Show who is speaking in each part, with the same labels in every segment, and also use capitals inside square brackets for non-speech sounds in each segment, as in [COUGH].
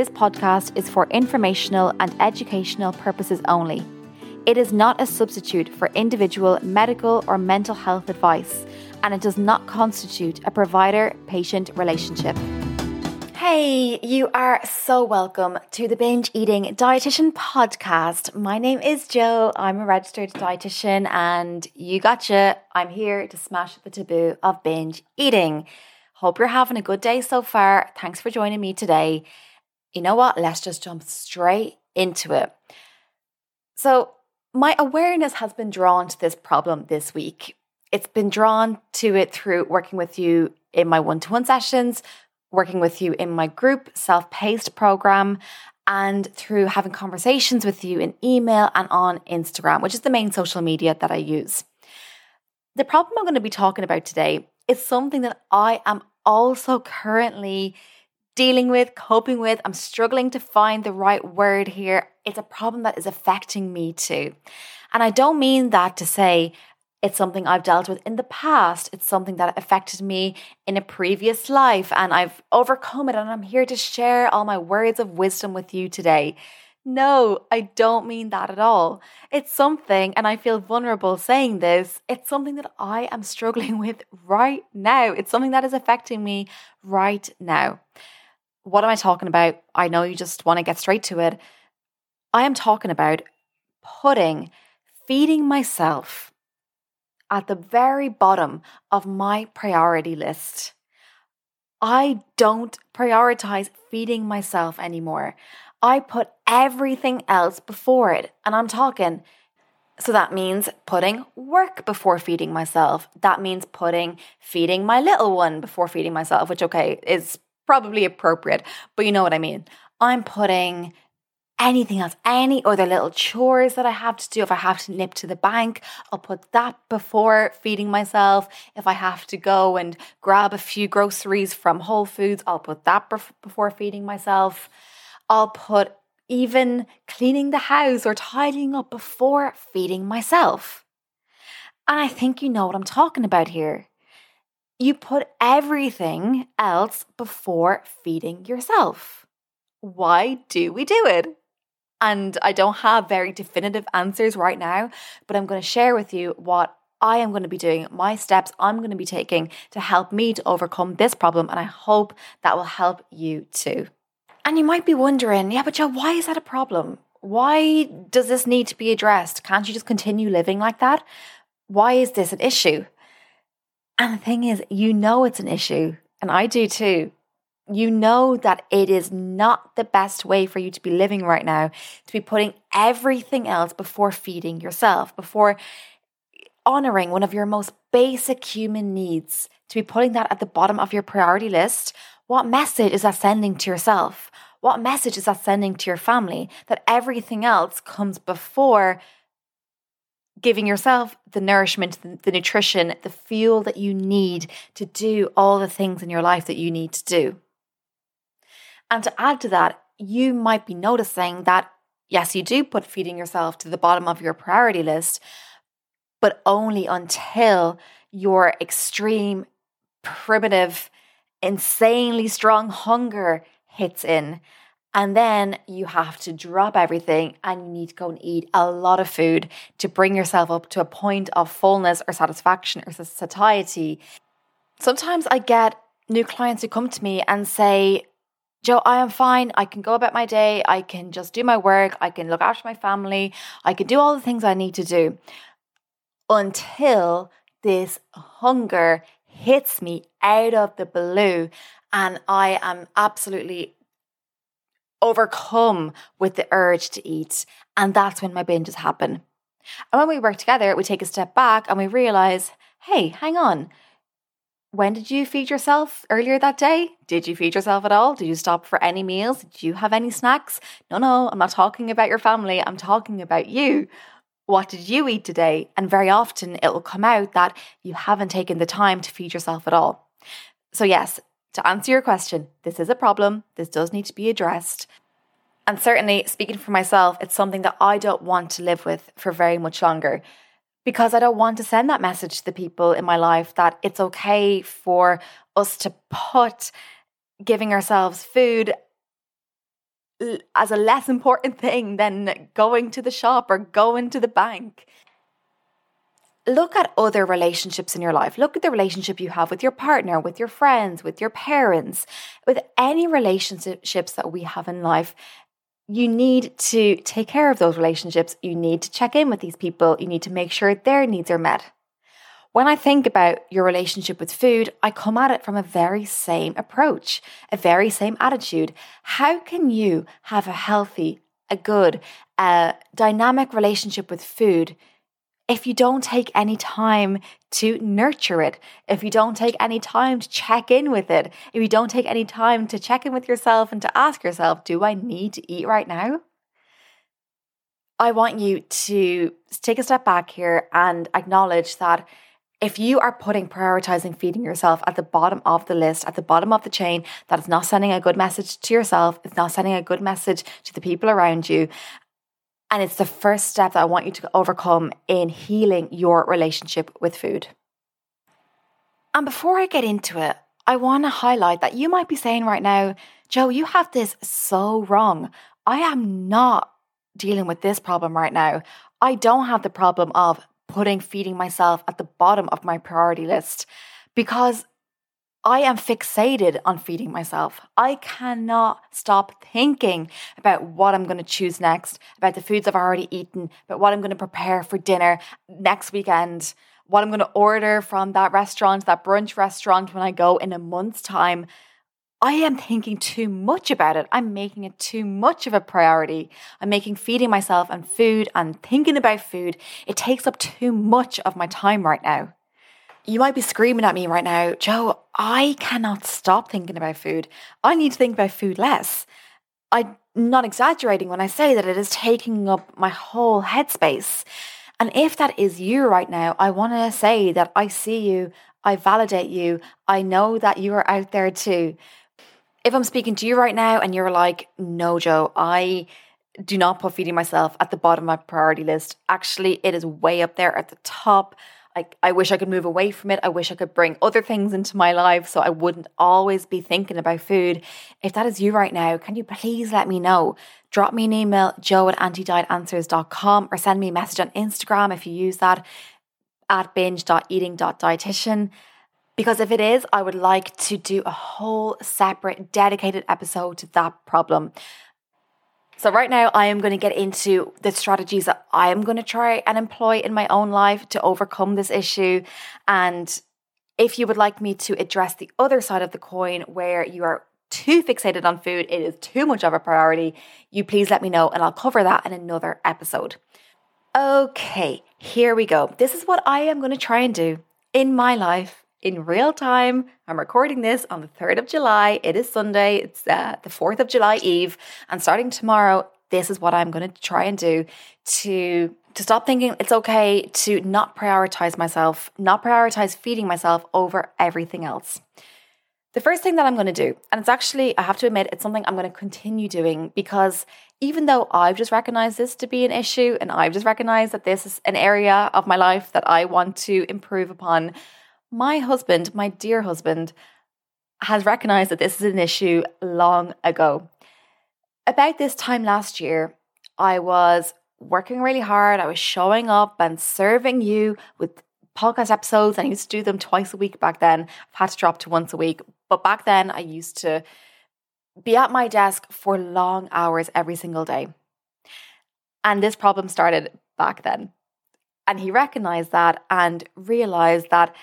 Speaker 1: this podcast is for informational and educational purposes only. It is not a substitute for individual medical or mental health advice, and it does not constitute a provider patient relationship. Hey, you are so welcome to the Binge Eating Dietitian podcast. My name is Jo. I'm a registered dietitian, and you gotcha. I'm here to smash the taboo of binge eating. Hope you're having a good day so far. Thanks for joining me today. You know what? Let's just jump straight into it. So, my awareness has been drawn to this problem this week. It's been drawn to it through working with you in my one to one sessions, working with you in my group self paced program, and through having conversations with you in email and on Instagram, which is the main social media that I use. The problem I'm going to be talking about today is something that I am also currently dealing with, coping with. I'm struggling to find the right word here. It's a problem that is affecting me too. And I don't mean that to say it's something I've dealt with in the past. It's something that affected me in a previous life and I've overcome it. And I'm here to share all my words of wisdom with you today. No, I don't mean that at all. It's something, and I feel vulnerable saying this, it's something that I am struggling [LAUGHS] with right now. It's something that is affecting me right now. What am I talking about? I know you just want to get straight to it. I am talking about putting feeding myself at the very bottom of my priority list. I don't prioritize feeding myself anymore. I put everything else before it. And I'm talking, so that means putting work before feeding myself. That means putting feeding my little one before feeding myself, which, okay, is probably appropriate, but you know what I mean. I'm putting anything else, any other little chores that I have to do. If I have to nip to the bank, I'll put that before feeding myself. If I have to go and grab a few groceries from Whole Foods, I'll put that before feeding myself. I'll put even cleaning the house or tidying up before feeding myself. And I think you know what I'm talking about here you put everything else before feeding yourself. Why do we do it? And I don't have very definitive answers right now, but I'm going to share with you what I am going to be doing, my steps I'm going to be taking to help me to overcome this problem. And I hope that will help you too. And you might be wondering, yeah, but Jo, why is that a problem? Why does this need to be addressed? Can't you just continue living like that? Why is this an issue? And the thing is, you know it's an issue, and I do too. You know that it is not the best way for you to be living right now, to be putting everything else before feeding yourself, before honoring one of your most basic human needs, to be putting that at the bottom of your priority list. What message is that sending to yourself? What message is that sending to your family that everything else comes before giving yourself the nourishment, the, nutrition, the fuel that you need to do all the things in your life that you need to do. And to add to that, you might be noticing that, yes, you do put feeding yourself to the bottom of your priority list, but only until your extreme, primitive, insanely strong hunger hits in and then you have to drop everything and you need to go and eat a lot of food to bring yourself up to a point of fullness or satisfaction or satiety. Sometimes I get new clients who come to me and say, Jo, I am fine. I can go about my day. I can just do my work. I can look after my family. I can do all the things I need to do until this hunger hits me out of the blue and I am absolutely overcome with the urge to eat. And that's when my binges happen. And when we work together, we take a step back and we realize, hey, hang on. When did you feed yourself earlier that day? Did you feed yourself at all? Did you stop for any meals? Did you have any snacks? No, no, I'm not talking about your family. I'm talking about you. What did you eat today? And very often it will come out that you haven't taken the time to feed yourself at all. So, yes, to answer your question, this is a problem. This does need to be addressed. And certainly, speaking for myself, it's something that I don't want to live with for very much longer because I don't want to send that message to the people in my life that it's okay for us to put giving ourselves food as a less important thing than going to the shop or going to the bank. Look at other relationships in your life. Look at the relationship you have with your partner, with your friends, with your parents, with any relationships that we have in life. You need to take care of those relationships. You need to check in with these people. You need to make sure their needs are met. When I think about your relationship with food, I come at it from a very same approach, a very same attitude. How can you have a healthy, a good, a dynamic relationship with food if you don't take any time to nurture it, if you don't take any time to check in with it, if you don't take any time to check in with yourself and to ask yourself, do I need to eat right now? I want you to take a step back here and acknowledge that if you are putting prioritizing feeding yourself at the bottom of the list, at the bottom of the chain, that is not sending a good message to yourself, it's not sending a good message to the people around you. And it's the first step that I want you to overcome in healing your relationship with food. And before I get into it, I want to highlight that you might be saying right now, Jo, you have this so wrong. I am not dealing with this problem right now. I don't have the problem of putting feeding myself at the bottom of my priority list because I am fixated on feeding myself. I cannot stop thinking about what I'm going to choose next, about the foods I've already eaten, about what I'm going to prepare for dinner next weekend, what I'm going to order from that restaurant, that brunch restaurant when I go in a month's time. I am thinking too much about it. I'm making it too much of a priority. I'm making feeding myself and food and thinking about food. It takes up too much of my time right now. You might be screaming at me right now, Jo, I cannot stop thinking about food. I need to think about food less. I'm not exaggerating when I say that it is taking up my whole headspace. And if that is you right now, I want to say that I see you, I validate you, I know that you are out there too if I'm speaking to you right now and you're like, no, Jo, I do not put feeding myself at the bottom of my priority list. Actually, it is way up there at the top. I, I wish I could move away from it. I wish I could bring other things into my life so I wouldn't always be thinking about food. If that is you right now, can you please let me know? Drop me an email, jo at antidietanswers.com or send me a message on Instagram if you use that at binge.eating.dietitian. Because if it is, I would like to do a whole separate dedicated episode to that problem. So, right now, I am going to get into the strategies that I am going to try and employ in my own life to overcome this issue. And if you would like me to address the other side of the coin where you are too fixated on food, it is too much of a priority, you please let me know and I'll cover that in another episode. Okay, here we go. This is what I am going to try and do in my life in real time. I'm recording this on the 3rd of July. It is Sunday. It's uh, the 4th of July Eve. And starting tomorrow, this is what I'm going to try and do to to stop thinking it's okay to not prioritize myself, not prioritize feeding myself over everything else. The first thing that I'm going to do, and it's actually, I have to admit, it's something I'm going to continue doing because even though I've just recognized this to be an issue and I've just recognized that this is an area of my life that I want to improve upon, my husband, my dear husband, has recognized that this is an issue long ago. About this time last year, I was working really hard. I was showing up and serving you with podcast episodes. I used to do them twice a week back then. I've had to drop to once a week. But back then, I used to be at my desk for long hours every single day. And this problem started back then. And he recognized that and realized that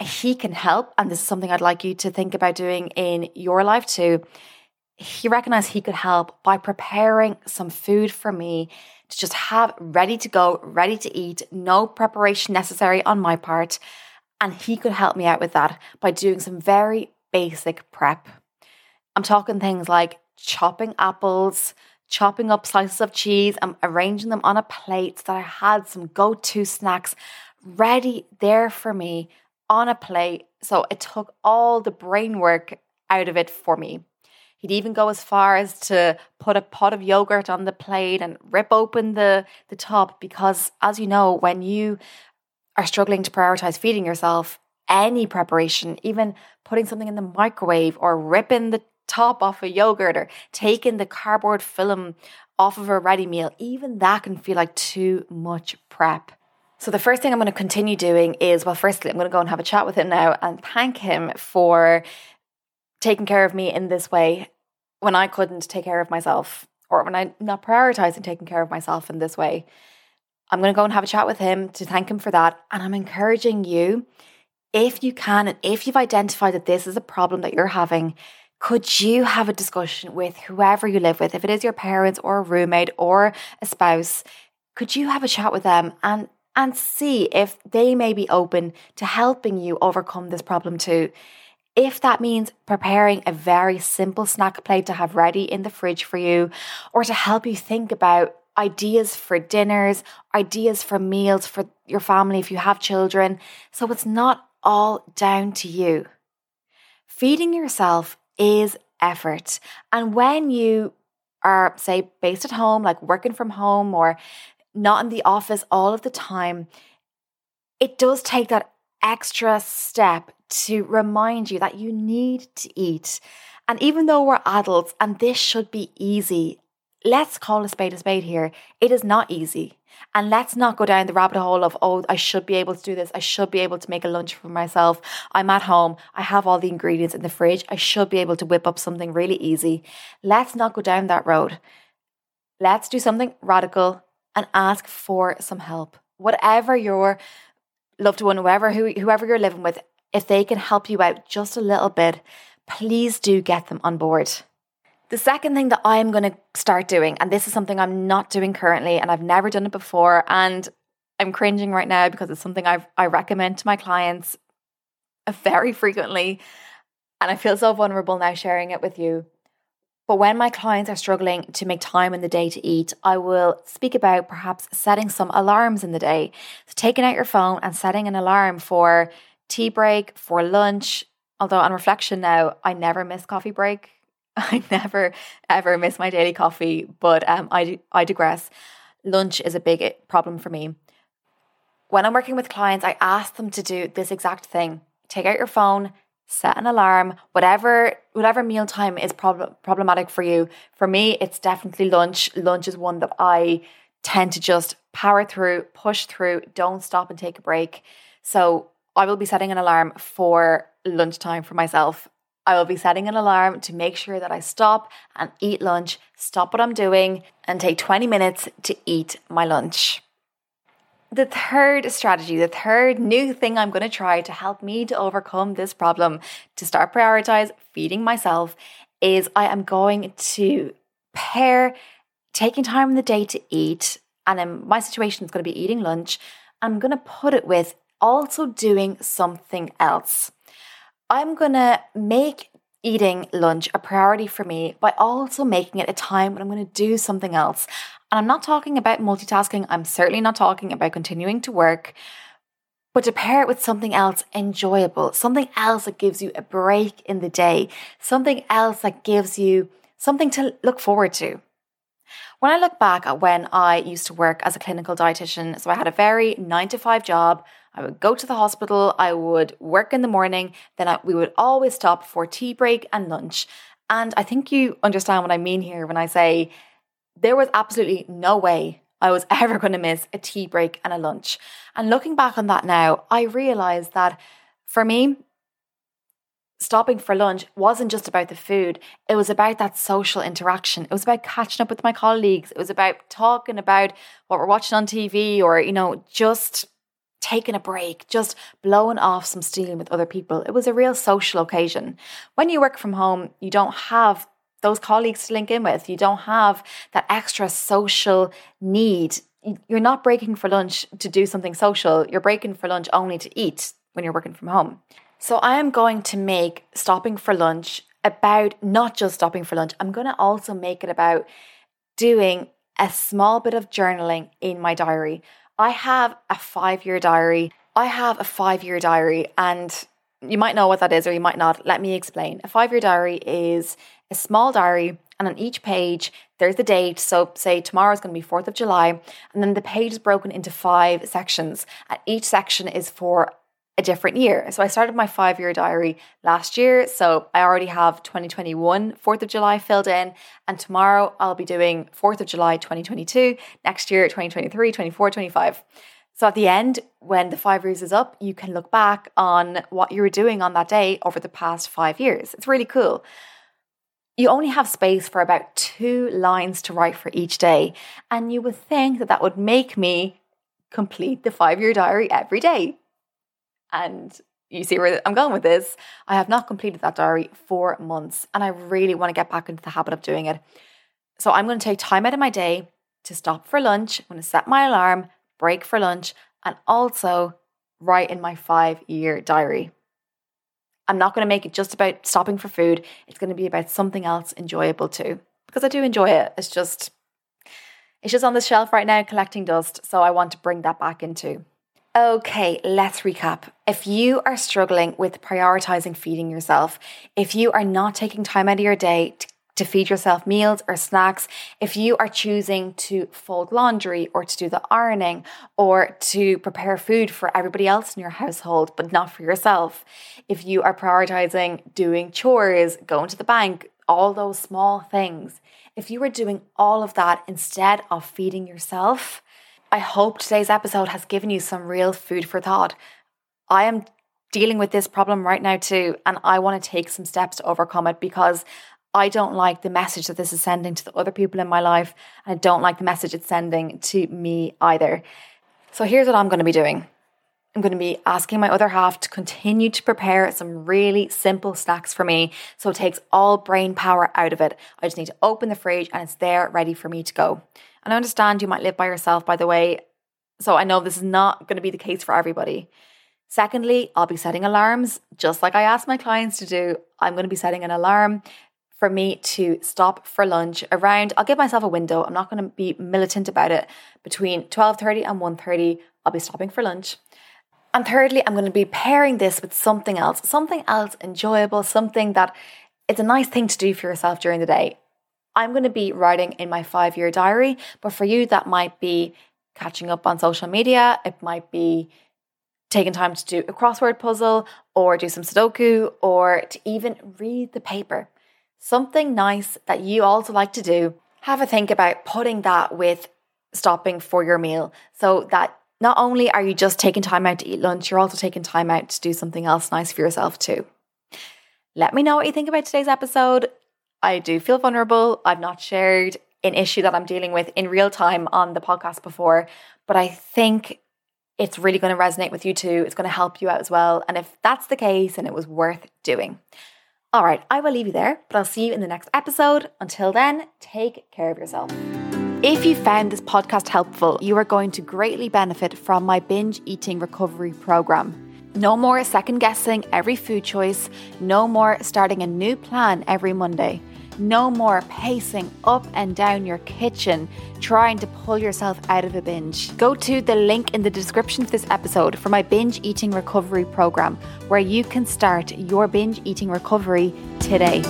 Speaker 1: he can help. And this is something I'd like you to think about doing in your life too. He recognized he could help by preparing some food for me to just have ready to go, ready to eat, no preparation necessary on my part. And he could help me out with that by doing some very basic prep. I'm talking things like chopping apples, chopping up slices of cheese, and arranging them on a plate so that I had some go to snacks ready there for me on a plate. So it took all the brain work out of it for me. He'd even go as far as to put a pot of yogurt on the plate and rip open the, the top because, as you know, when you are struggling to prioritize feeding yourself, any preparation, even putting something in the microwave or ripping the top off a yogurt or taking the cardboard film off of a ready meal, even that can feel like too much prep. So, the first thing I'm going to continue doing is well, firstly, I'm going to go and have a chat with him now and thank him for taking care of me in this way when I couldn't take care of myself or when I'm not prioritizing taking care of myself in this way. I'm going to go and have a chat with him to thank him for that. And I'm encouraging you, if you can, and if you've identified that this is a problem that you're having, could you have a discussion with whoever you live with, if it is your parents or a roommate or a spouse? Could you have a chat with them and and see if they may be open to helping you overcome this problem too? If that means preparing a very simple snack plate to have ready in the fridge for you, or to help you think about ideas for dinners, ideas for meals for your family if you have children. So it's not all down to you. Feeding yourself is effort. And when you are, say, based at home, like working from home or not in the office all of the time, it does take that extra step to remind you that you need to eat. And even though we're adults and this should be easy, let's call a spade a spade here. It is not easy. And let's not go down the rabbit hole of, oh, I should be able to do this. I should be able to make a lunch for myself. I'm at home. I have all the ingredients in the fridge. I should be able to whip up something really easy. Let's not go down that road. Let's do something radical and ask for some help. Whatever your loved one, whoever, who, whoever you're living with, if they can help you out just a little bit, please do get them on board. The second thing that I'm going to start doing, and this is something I'm not doing currently, and I've never done it before, and I'm cringing right now because it's something I've, I recommend to my clients very [LAUGHS] frequently, and I feel so vulnerable now sharing it with you. But when my clients are struggling to make time in the day to eat, I will speak about perhaps setting some alarms in the day. So, taking out your phone and setting an alarm for tea break, for lunch. Although, on reflection now, I never miss coffee break. [LAUGHS] I never ever miss my daily coffee, but um, I I digress. Lunch is a big eh, problem for me. When I'm working with clients, I ask them to do this exact thing: take out your phone, set an alarm, whatever whatever mealtime is prob- problematic for you. For me, it's definitely lunch. Lunch is one that I tend to just power through, push through, don't stop and take a break. So I will be setting an alarm for lunchtime for myself I will be setting an alarm to make sure that I stop and eat lunch, stop what I'm doing, and take 20 minutes to eat my lunch. The third strategy, the third new thing I'm going to try to help me to overcome this problem, to start prioritize feeding myself, is I am going to pair taking time in the day to eat, and in my situation, it's going to be eating lunch. I'm going to put it with also doing something else. I'm going to make eating lunch a priority for me by also making it a time when I'm going to do something else. And I'm not talking about multitasking, I'm certainly not talking about continuing to work, but to pair it with something else enjoyable, something else that gives you a break in the day, something else that gives you something to look forward to. When I look back at when I used to work as a clinical dietitian, so I had a very nine to five job, I would go to the hospital, I would work in the morning, then I, we would always stop for tea break and lunch. And I think you understand what I mean here when I say there was absolutely no way I was [LAUGHS] ever going to miss a tea break and a lunch. And looking back on that now, I realized that for me, stopping for lunch wasn't just about the food, it was about that social interaction. It was about catching up with my colleagues, it was about talking about what we're watching on TV or, you know, just taking a break, just blowing off some steam with other people. It was a real social occasion. When you work from home, you don't have those colleagues to link in with. You don't have that extra social need. You're not breaking for lunch to do something social. You're breaking for lunch only to eat when you're working from home. So I am going to make stopping for lunch about not just stopping for lunch. I'm going to also make it about doing a small bit of journaling in my diary. I have a five year diary. I have a five year diary, and you might know what that is or you might not. Let me explain. A five year diary is a small diary, and on each page, there's the date. So, say tomorrow is going to be 4th of July, and then the page is broken into five sections, and each section is for a different year. So I started my five year diary last year. So I already have 2021 4th of July filled in. And tomorrow I'll be doing 4th of July 2022, next year 2023, 24, 25. So at the end, when the five years is up, you can look back on what you were doing on that day over the past five years. It's really cool. You only have space for about two lines to write for each day. And you would think that that would make me complete the five year diary every day. And you see where I'm going with this. I have not completed that diary for months and I really want to get back into the habit of doing it. So I'm going to take time out of my day to stop for lunch. I'm going to set my alarm, break for lunch, and also write in my five year diary. I'm not going to make it just about stopping for food. It's going to be about something else enjoyable too, because I do enjoy it. It's just, it's just on the shelf right now collecting dust. So I want to bring that back into. Okay, let's recap. If you are struggling with prioritizing feeding yourself, if you are not taking time out of your day to, to, feed yourself meals or snacks, if you are choosing to fold laundry or to do the ironing or to prepare food for everybody else in your household, but not for yourself, if you are prioritizing doing chores, going to the bank, all those small things, if you are doing all of that instead of feeding yourself, I hope today's episode has given you some real food for thought. I am dealing with this problem right now too, and I want to take some steps to overcome it because I don't like the message that this is sending to the other people in my life, and I don't like the message it's sending to me either. So here's what I'm going to be doing. I'm going to be asking my other half to continue to prepare some really simple snacks for me so it takes all brain power out of it. I just need to open the fridge and it's there ready for me to go. And I understand you might live by yourself, by the way. So I know this is not going to be the case for everybody. Secondly, I'll be setting alarms, just like I ask my clients to do. I'm going to be setting an alarm for me to stop for lunch around I'll give myself a window. I'm not going to be militant about it. Between 12:30 and 1:30, I'll be stopping for lunch. And thirdly, I'm going to be pairing this with something else, something else enjoyable, something that it's a nice thing to do for yourself during the day. I'm going to be writing in my five year diary, but for you, that might be catching up on social media. It might be taking time to do a crossword puzzle or do some Sudoku or to even read the paper. Something nice that you also like to do. Have a think about putting that with stopping for your meal so that not only are you just taking time out to eat lunch, you're also taking time out to do something else nice for yourself too. Let me know what you think about today's episode. I do feel vulnerable. I've not shared an issue that I'm dealing with in real time on the podcast before, but I think it's really going to resonate with you too. It's going to help you out as well. And if that's the case, and it was worth doing. All right, I will leave you there, but I'll see you in the next episode. Until then, take care of yourself. If you found this podcast helpful, you are going to greatly benefit from my binge eating recovery program. No more second guessing every food choice. No more starting a new plan every Monday. No more pacing up and down your kitchen trying to pull yourself out of a binge. Go to the link in the description of this episode for my binge eating recovery program, where you can start your binge eating recovery today.